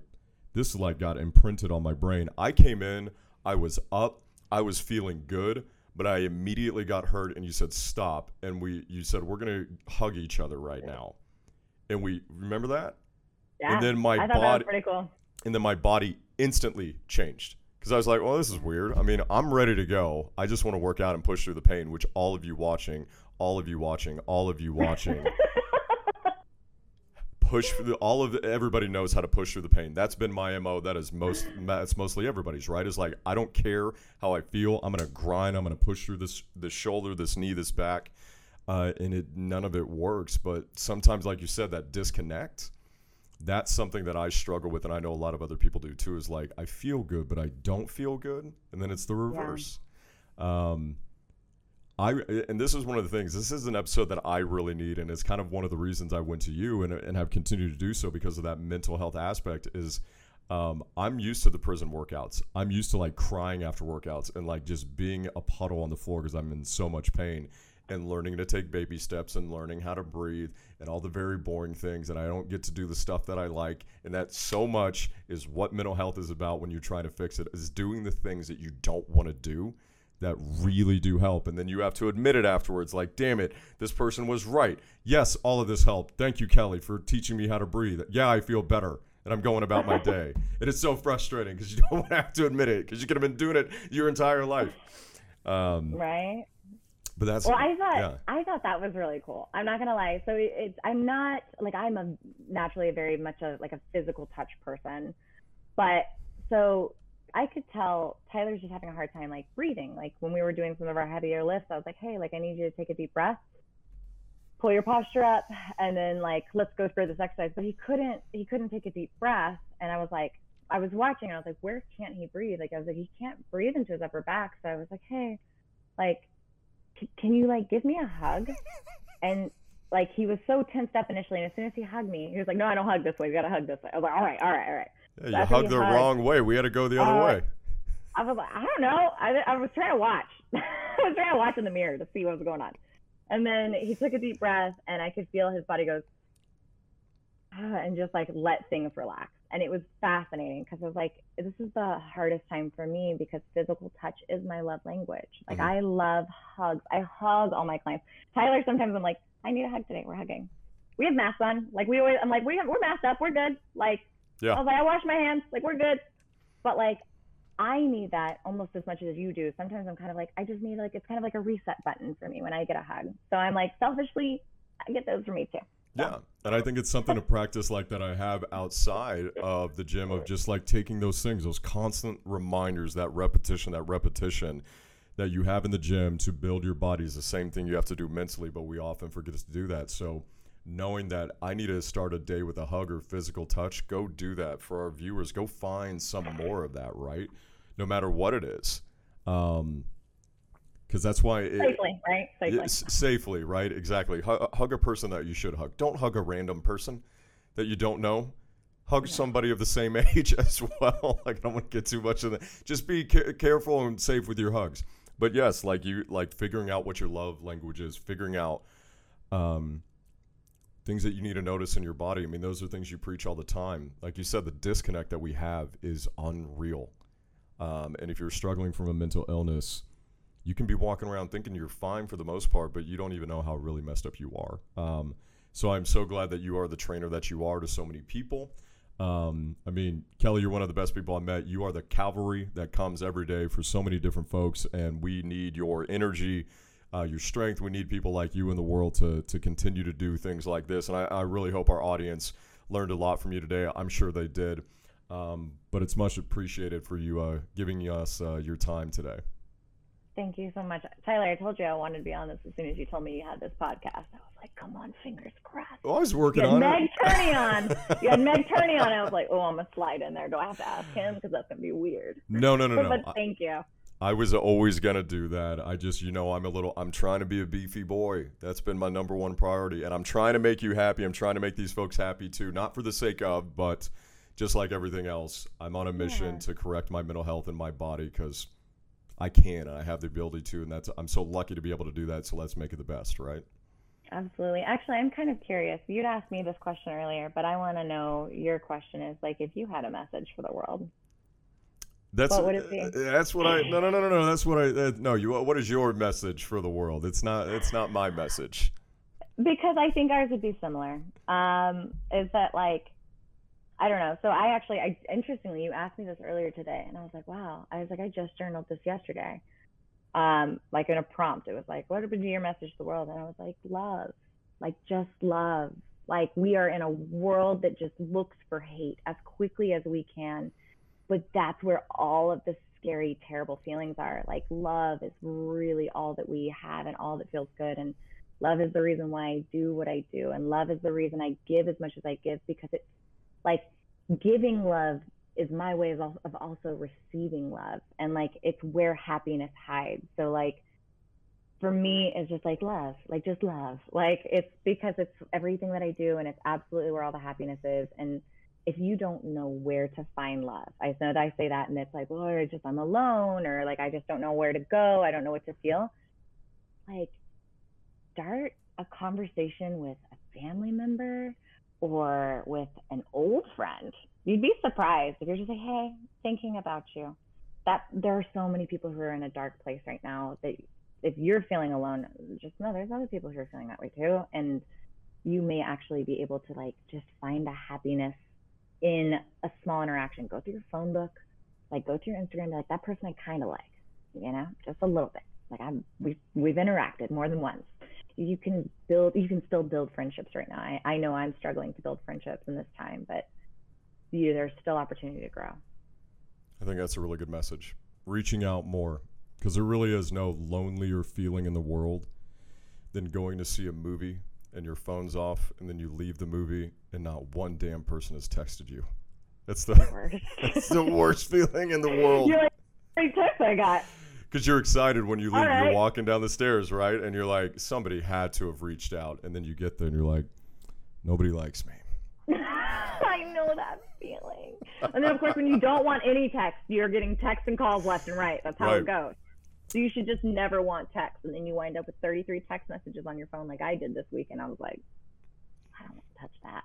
this like got imprinted on my brain. I came in, I was up, I was feeling good but I immediately got hurt and you said stop and we you said we're going to hug each other right now. And we remember that? Yeah. And then my I body pretty cool. And then my body instantly changed cuz I was like, "Well, this is weird. I mean, I'm ready to go. I just want to work out and push through the pain, which all of you watching, all of you watching, all of you watching push the, all of the, everybody knows how to push through the pain. That's been my mo. That is most. That's mostly everybody's right. Is like I don't care how I feel. I'm gonna grind. I'm gonna push through this this shoulder, this knee, this back, uh, and it none of it works. But sometimes, like you said, that disconnect. That's something that I struggle with, and I know a lot of other people do too. Is like I feel good, but I don't feel good, and then it's the reverse. Yeah. Um, I and this is one of the things. This is an episode that I really need, and it's kind of one of the reasons I went to you and, and have continued to do so because of that mental health aspect. Is um, I'm used to the prison workouts. I'm used to like crying after workouts and like just being a puddle on the floor because I'm in so much pain and learning to take baby steps and learning how to breathe and all the very boring things and I don't get to do the stuff that I like and that so much is what mental health is about when you're trying to fix it is doing the things that you don't want to do that really do help. And then you have to admit it afterwards like, damn it, this person was right. Yes, all of this helped. Thank you, Kelly, for teaching me how to breathe. Yeah, I feel better. And I'm going about my day. it is so frustrating because you don't have to admit it because you could have been doing it your entire life. Um, right. But that's well. I thought yeah. I thought that was really cool. I'm not gonna lie. So it's I'm not like I'm a naturally a very much a like a physical touch person, but so I could tell Tyler's just having a hard time like breathing. Like when we were doing some of our heavier lifts, I was like, hey, like I need you to take a deep breath. pull your posture up and then like let's go through this exercise. But he couldn't he couldn't take a deep breath. And i was like i was watching and i was like where can't he breathe? Like i was like he can't breathe into his upper back. So i was like hey like c- can you like give me a hug? And like he was so tensed up initially and as soon as he hugged me he was like no i don't hug this way. We gotta hug this way. I was like all right all right all right Yeah, you hugged the wrong way. We had to go the other Uh, way. I was like, I don't know. I, I was trying to watch. I was trying to watch in the mirror to see what was going on. And then he took a deep breath, and I could feel his body goes, "Ah," and just like let things relax. And it was fascinating because I was like, this is the hardest time for me because physical touch is my love language. Like, Mhm. I love hugs. I hug all my clients. Tyler, sometimes I'm like, I need a hug today. We're hugging. We have masks on. Like, we always, I'm like, we have, we're masked up. We're good. Like, Yeah. I was like, I wash my hands. Like, we're good. But like, I need that almost as much as you do. Sometimes I'm kind of like, I just need like, it's kind of like a reset button for me when I get a hug. So I'm like, selfishly, I get those for me too. Yeah, and I think it's something to practice like that I have outside of the gym of just like taking those things, those constant reminders, that repetition, that repetition that you have in the gym to build your body is the same thing you have to do mentally, but we often forget to do that. So knowing that I need to start a day with a hug or physical touch, go do that for our viewers. Go find some more of that, right? No matter what it is. Um, because that's why it, Safely, right? Safely. Safely, right? Exactly. Hug, hug a person that you should hug. Don't hug a random person that you don't know. Hug somebody of the same age as well. like I don't want to get too much of that. Just be ca- careful and safe with your hugs. But yes, like you, like figuring out what your love language is, figuring out um, things that you need to notice in your body. I mean, those are things you preach all the time. Like you said, the disconnect that we have is unreal. Um, and if you're struggling from a mental illness, you can be walking around thinking you're fine for the most part, but you don't even know how really messed up you are. Um, so I'm so glad that you are the trainer that you are to so many people. Um, I mean, Kelly, you're one of the best people I met. You are the cavalry that comes every day for so many different folks, and we need your energy, uh, your strength. We need people like you in the world to to continue to do things like this. And I, I really hope our audience learned a lot from you today. I'm sure they did. Um, but it's much appreciated for you uh, giving us uh, your time today. Thank you so much. Tyler, I told you I wanted to be on this as soon as you told me you had this podcast. I was like, come on, fingers crossed. Oh, I was You working had on Meg it. Turney on. You had Meg Turney on. I was like, oh, I'm going to slide in there. Do I have to ask him? Because that's going to be weird. No, no, no, no. but thank you. I was always gonna do that. I just, you know, I'm a little. I'm trying to be a beefy boy. That's been my number one priority, and I'm trying to make you happy. I'm trying to make these folks happy too, not for the sake of, but just like everything else, I'm on a mission Yeah. to correct my mental health in my body because I can and I have the ability to, and that's. I'm so lucky to be able to do that. So let's make it the best, right? Absolutely. Actually, I'm kind of curious. You'd asked me this question earlier, but I want to know your question is like if you had a message for the world. That's What would it be? uh, that's what I no no no no no that's what I uh, no you what is your message for the world? It's not it's not my message. because I think ours would be similar. Um, is that like, I don't know. So I actually, I interestingly, you asked me this earlier today, and I was like, wow. I was like, I just journaled this yesterday. Um, like in a prompt, it was like, what would be your message to the world? And I was like, love, like just love. Like we are in a world that just looks for hate as quickly as we can, but that's where all of the scary, terrible feelings are. Like love is really all that we have and all that feels good. And love is the reason why I do what I do, and love is the reason I give as much as I give because it's like giving love is my way of, of also receiving love, and like it's where happiness hides. So like for me, it's just like love, like just love, like it's because it's everything that I do, and it's absolutely where all the happiness is, and if you don't know where to find love, I know that I say that, and it's like, well, I just I'm alone, or like I just don't know where to go, I don't know what to feel. Like start a conversation with a family member or with an old friend. You'd be surprised if you're just like, hey, thinking about you. That there are so many people who are in a dark place right now that if you're feeling alone, just know there's other people who are feeling that way too. And you may actually be able to like just find a happiness in a small interaction. Go through your phone book, like go to your Instagram, like that person I kind of like, you know, just a little bit. Like I'm, we've we've interacted more than once. You can build, you can still build friendships right now. I, I know I'm struggling to build friendships in this time, but you, there's still opportunity to grow. I think that's a really good message. Reaching out more because there really is no lonelier feeling in the world than going to see a movie and your phone's off, and then you leave the movie and not one damn person has texted you. That's the Worst. that's the worst feeling in the world. You're like, great text I got. Because you're excited when you leave. All You're walking down the stairs, right? And you're like, somebody had to have reached out. And then you get there and you're like, nobody likes me. I know that feeling. And then, of course, when you don't want any text, you're getting texts and calls left and right. That's how Right. it goes. So you should just never want text. And then you wind up with 33 text messages on your phone, like I did this week. And I was like, I don't want to touch that.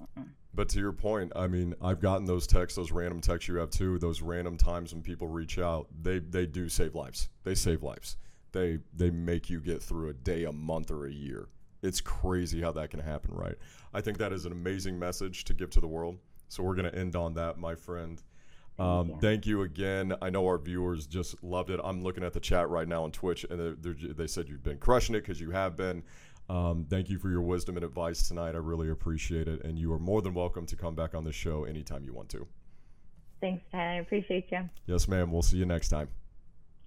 Mm-mm. But to your point, I mean, I've gotten those texts, those random texts you have too, those random times when people reach out. They they do save lives. They save lives. They they make you get through a day, a month, or a year. It's crazy how that can happen, right? I think that is an amazing message to give to the world. So we're gonna end on that, my friend. Um, you. thank you again. I know our viewers just loved it. I'm looking at the chat right now on Twitch, and they're, they're, they said you've been crushing it because you have been. Um, thank you for your wisdom and advice tonight. I really appreciate it. And you are more than welcome to come back on the show anytime you want to. Thanks, Tyler. I appreciate you. Yes, ma'am. We'll see you next time.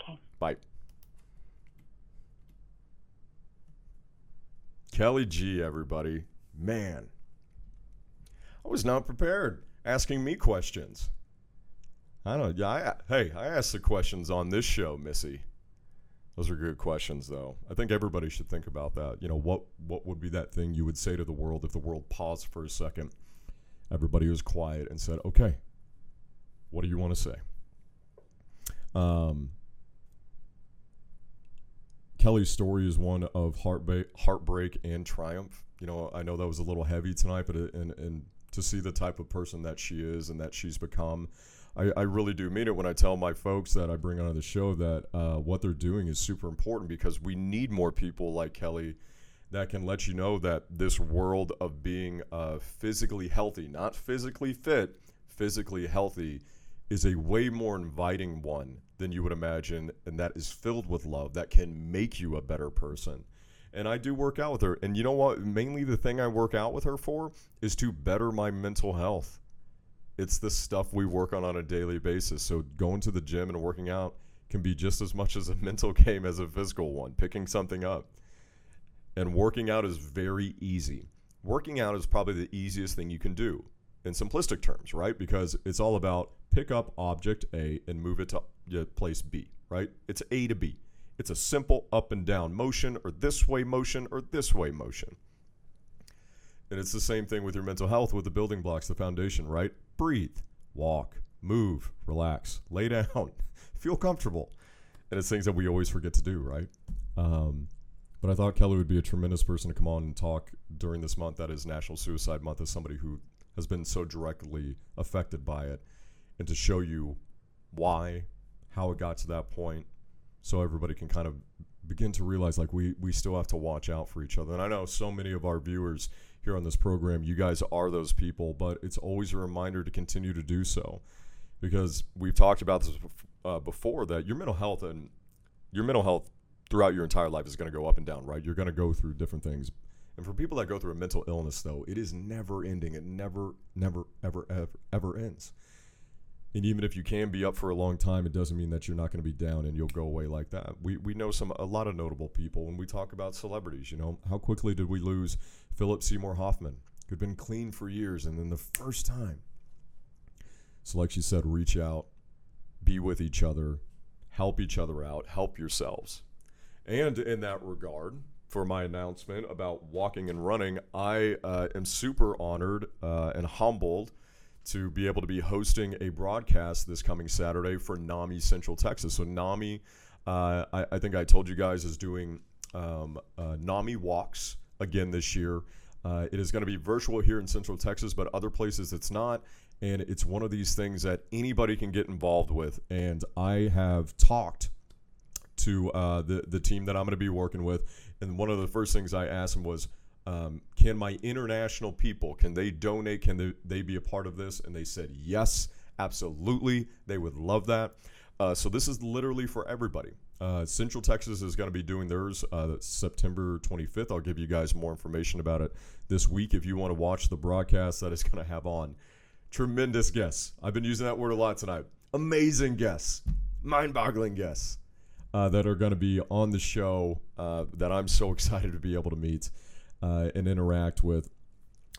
Okay. Bye. Kelly G, everybody. Man, I was not prepared asking me questions. I don't. Yeah. I, hey, I asked the questions on this show, Missy. Those are good questions, though. I think everybody should think about that. You know, what what would be that thing you would say to the world if the world paused for a second? Everybody was quiet and said, "Okay, what do you want to say?" Um, Kelly's story is one of heartbreak, heartbreak and triumph. You know, I know that was a little heavy tonight, but it, and and to see the type of person that she is and that she's become, I, I really do mean it when I tell my folks that I bring on the show that uh, what they're doing is super important because we need more people like Kelly that can let you know that this world of being uh, physically healthy, not physically fit, physically healthy, is a way more inviting one than you would imagine, and that is filled with love that can make you a better person. And I do work out with her. And you know what? Mainly the thing I work out with her for is to better my mental health. It's the stuff we work on on a daily basis. So going to the gym and working out can be just as much as a mental game as a physical one, picking something up. And working out is very easy. Working out is probably the easiest thing you can do in simplistic terms, right? Because it's all about pick up object A and move it to place B, right? It's A to B. It's a simple up and down motion or this way motion or this way motion. And it's the same thing with your mental health with the building blocks, the foundation, right? Breathe, walk, move, relax, lay down, feel comfortable. And it's things that we always forget to do, right? Um, but I thought Kelly would be a tremendous person to come on and talk during this month that is National Suicide Month as somebody who has been so directly affected by it and to show you why, how it got to that point, so everybody can kind of begin to realize like we we still have to watch out for each other. And I know so many of our viewers here on this program, you guys are those people, but it's always a reminder to continue to do so because we've talked about this uh, before that your mental health and your mental health throughout your entire life is going to go up and down, right? You're going to go through different things. And for people that go through a mental illness, though, it is never ending. It never, never, ever, ever, ever ends. And even if you can be up for a long time, it doesn't mean that you're not going to be down and you'll go away like that. We, we know some a lot of notable people when we talk about celebrities. You know, how quickly did we lose Philip Seymour Hoffman, who'd been clean for years, and then the first time. So, like she said, reach out, be with each other, help each other out, help yourselves. And in that regard, for my announcement about walking and running, I uh, am super honored uh, and humbled to be able to be hosting a broadcast this coming Saturday for NAMI Central Texas. So NAMI, uh, I, I think I told you guys, is doing um, uh, NAMI walks again this year. Uh, it is going to be virtual here in Central Texas, but other places it's not. And it's one of these things that anybody can get involved with. And I have talked to uh, the the team that I'm going to be working with, and one of the first things I asked them was, um, "Can my international people can they donate? Can they, they be a part of this?" And they said yes, absolutely. They would love that. Uh, so this is literally for everybody. Uh, Central Texas is going to be doing theirs uh, September 25th. I'll give you guys more information about it this week if you want to watch the broadcast that is going to have on tremendous guests. I've been using that word a lot tonight. Amazing guests, mind-boggling guests uh, that are going to be on the show uh, that I'm so excited to be able to meet. uh, and interact with.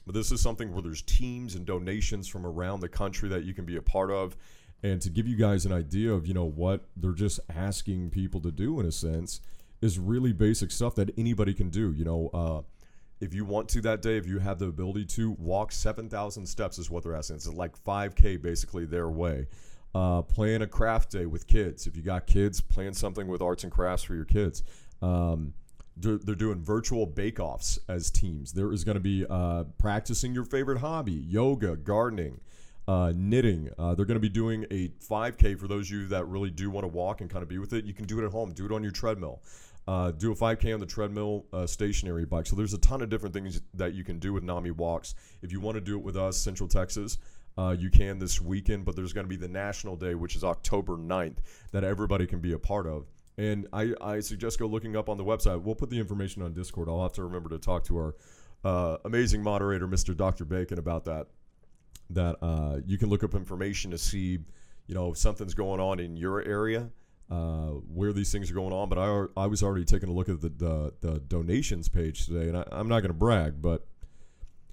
But this is something where there's teams and donations from around the country that you can be a part of. And to give you guys an idea of, you know, what they're just asking people to do in a sense is really basic stuff that anybody can do. You know, uh, if you want to that day, if you have the ability to walk 7,000 steps, is what they're asking. It's like 5K basically their way. Uh, plan a craft day with kids. If you got kids, plan something with arts and crafts for your kids. Um, they're, they're doing virtual bake offs as teams. There is going to be uh, practicing your favorite hobby, yoga, gardening. Uh, knitting. Uh, they're going to be doing a 5K for those of you that really do want to walk and kind of be with it. You can do it at home. Do it on your treadmill. Uh, do a 5K on the treadmill, uh, stationary bike. So there's a ton of different things that you can do with NAMI walks. If you want to do it with us, Central Texas, uh, you can this weekend. But there's going to be the national day, which is October 9th, that everybody can be a part of. And I, I suggest go looking up on the website. We'll put the information on Discord. I'll have to remember to talk to our uh, amazing moderator, Mr. Dr. Bacon, about that. That uh, you can look up information to see, you know, if something's going on in your area uh, where these things are going on. But I, I was already taking a look at the, the, the donations page today, and I, I'm not going to brag, but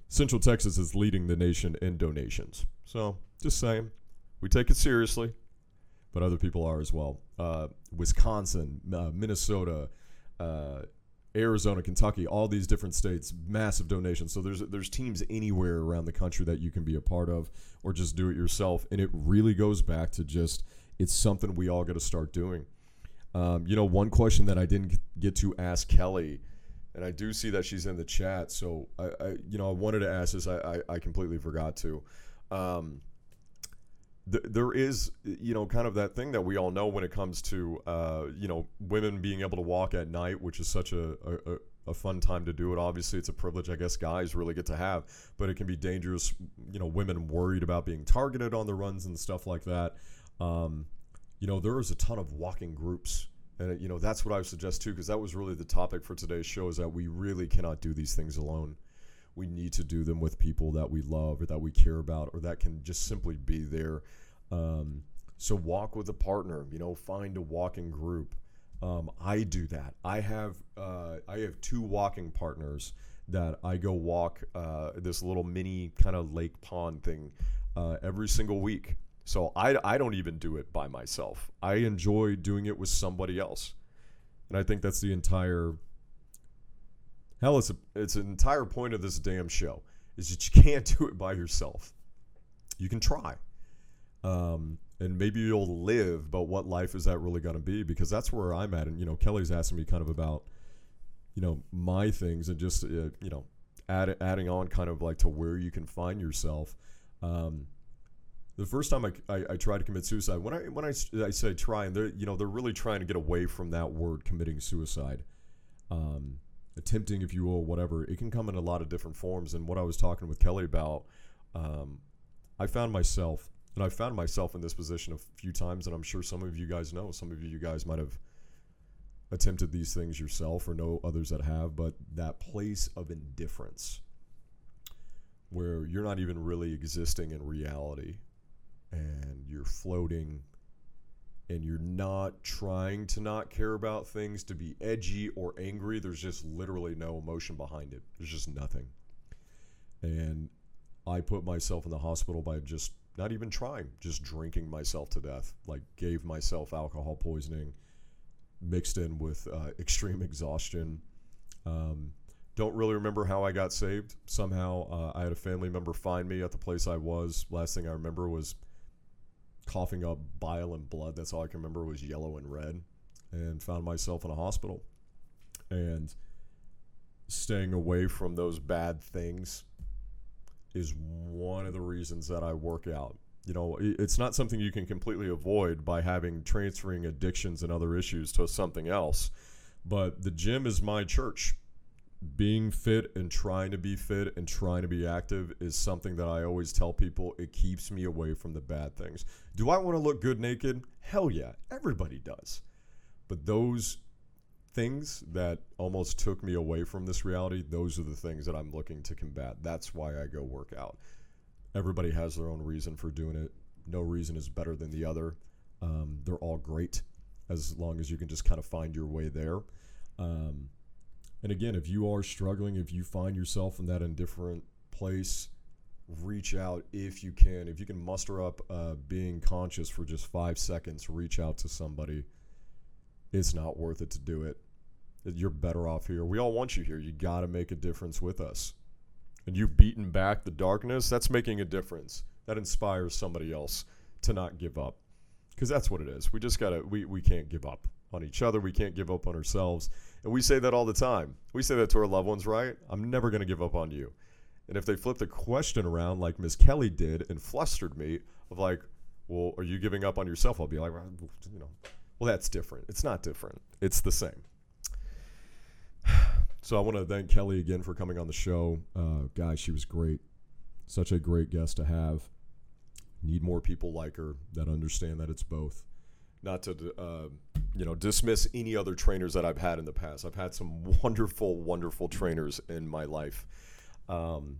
Central Texas is leading the nation in donations. So just saying, we take it seriously, but other people are as well. Uh, Wisconsin, uh, Minnesota, uh, Arizona, Kentucky, all these different states, massive donations. So there's there's teams anywhere around the country that you can be a part of, or just do it yourself. And it really goes back to just it's something we all got to start doing. Um, you know, one question that I didn't get to ask Kelly, and I do see that she's in the chat. So I, I you know, I wanted to ask this. I, I, I completely forgot to. Um, th- there is, you know, kind of that thing that we all know when it comes to, uh, you know, women being able to walk at night, which is such a, a, a fun time to do it. Obviously, it's a privilege I guess guys really get to have, but it can be dangerous. You know, women worried about being targeted on the runs and stuff like that. Um, you know, there is a ton of walking groups. And, you know, that's what I would suggest too, because that was really the topic for today's show is that we really cannot do these things alone. We need to do them with people that we love or that we care about or that can just simply be there. Um, so walk with a partner, you know, find a walking group. Um, I do that. I have uh, I have two walking partners that I go walk uh, this little mini kind of lake pond thing uh, every single week. So I, I don't even do it by myself. I enjoy doing it with somebody else. And I think that's the entire hell it's a, it's an entire point of this damn show is that you can't do it by yourself. You can try. Um, and maybe you'll live, but what life is that really going to be? Because that's where I'm at. And, you know, Kelly's asking me kind of about, you know, my things and just, uh, you know, add, adding on kind of like to where you can find yourself. Um, the first time I, I, I, tried to commit suicide, when I when I, I say try, and they're you know they're really trying to get away from that word committing suicide, um, attempting, if you will, whatever. It can come in a lot of different forms. And what I was talking with Kelly about, um, I found myself, and I found myself in this position a few times, and I'm sure some of you guys know. Some of you guys might have attempted these things yourself, or know others that have. But that place of indifference, where you're not even really existing in reality and you're floating and you're not trying to not care about things to be edgy or angry. There's just literally no emotion behind it. There's just nothing. And I put myself in the hospital by just not even trying, just drinking myself to death. Like, gave myself alcohol poisoning mixed in with uh, extreme exhaustion. Um, don't really remember how I got saved. Somehow, uh, I had a family member find me at the place I was. Last thing I remember was coughing up bile and blood. That's all I can remember was yellow and red, and found myself in a hospital. And staying away from those bad things is one of the reasons that I work out. You know, it's not something you can completely avoid by having transferring addictions and other issues to something else. But the gym is my church being fit and trying to be fit and trying to be active is something that I always tell people it keeps me away from the bad things. Do I want to look good naked? Hell yeah, everybody does. But those things that almost took me away from this reality, those are the things that I'm looking to combat. That's why I go work out. Everybody has their own reason for doing it. No reason is better than the other. Um, they're all great as long as you can just kind of find your way there. Um, And again, if you are struggling, if you find yourself in that indifferent place, reach out if you can. If you can muster up uh, being conscious for just five seconds, reach out to somebody. It's not worth it to do it. You're better off here. We all want you here. You got to make a difference with us. And you've beaten back the darkness. That's making a difference. That inspires somebody else to not give up. Because that's what it is. We just got to, we, we can't give up on each other. We can't give up on ourselves. And we say that all the time. We say that to our loved ones, right? I'm never going to give up on you. And if they flip the question around like Miss Kelly did and flustered me of like, well, are you giving up on yourself? I'll be like, well, you know, well, that's different. It's not different. It's the same. So I want to thank Kelly again for coming on the show. Uh, guys, she was great. Such a great guest to have. Need more people like her that understand that it's both. Not to, uh, you know, dismiss any other trainers that I've had in the past. I've had some wonderful, wonderful trainers in my life um,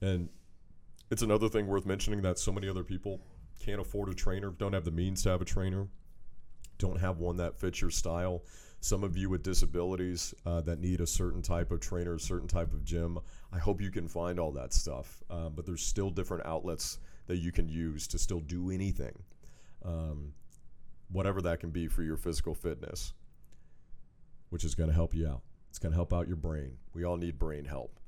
and it's another thing worth mentioning that so many other people can't afford a trainer, don't have the means to have a trainer, don't have one that fits your style. Some of you with disabilities uh, that need a certain type of trainer, a certain type of gym. I hope you can find all that stuff. Um, but there's still different outlets that you can use to still do anything, um, whatever that can be for your physical fitness, which is going to help you out. It's going to help out your brain. We all need brain help.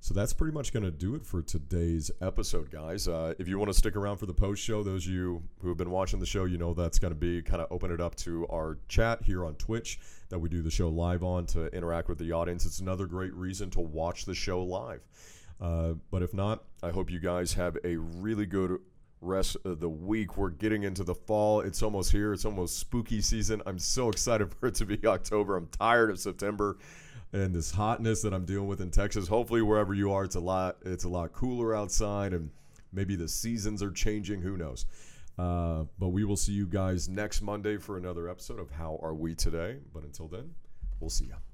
So that's pretty much going to do it for today's episode, guys. Uh, if you want to stick around for the post show, those of you who have been watching the show, you know that's going to be kind of open it up to our chat here on Twitch that we do the show live on to interact with the audience. It's another great reason to watch the show live. Uh, but if not, I hope you guys have a really good rest of the week. We're getting into the fall. It's almost here. It's almost spooky season. I'm so excited for it to be October. I'm tired of September and this hotness that I'm dealing with in Texas. Hopefully, wherever you are, it's a lot it's a lot cooler outside, and maybe the seasons are changing. Who knows? Uh, but we will see you guys next Monday for another episode of How Are We Today. But until then, we'll see you.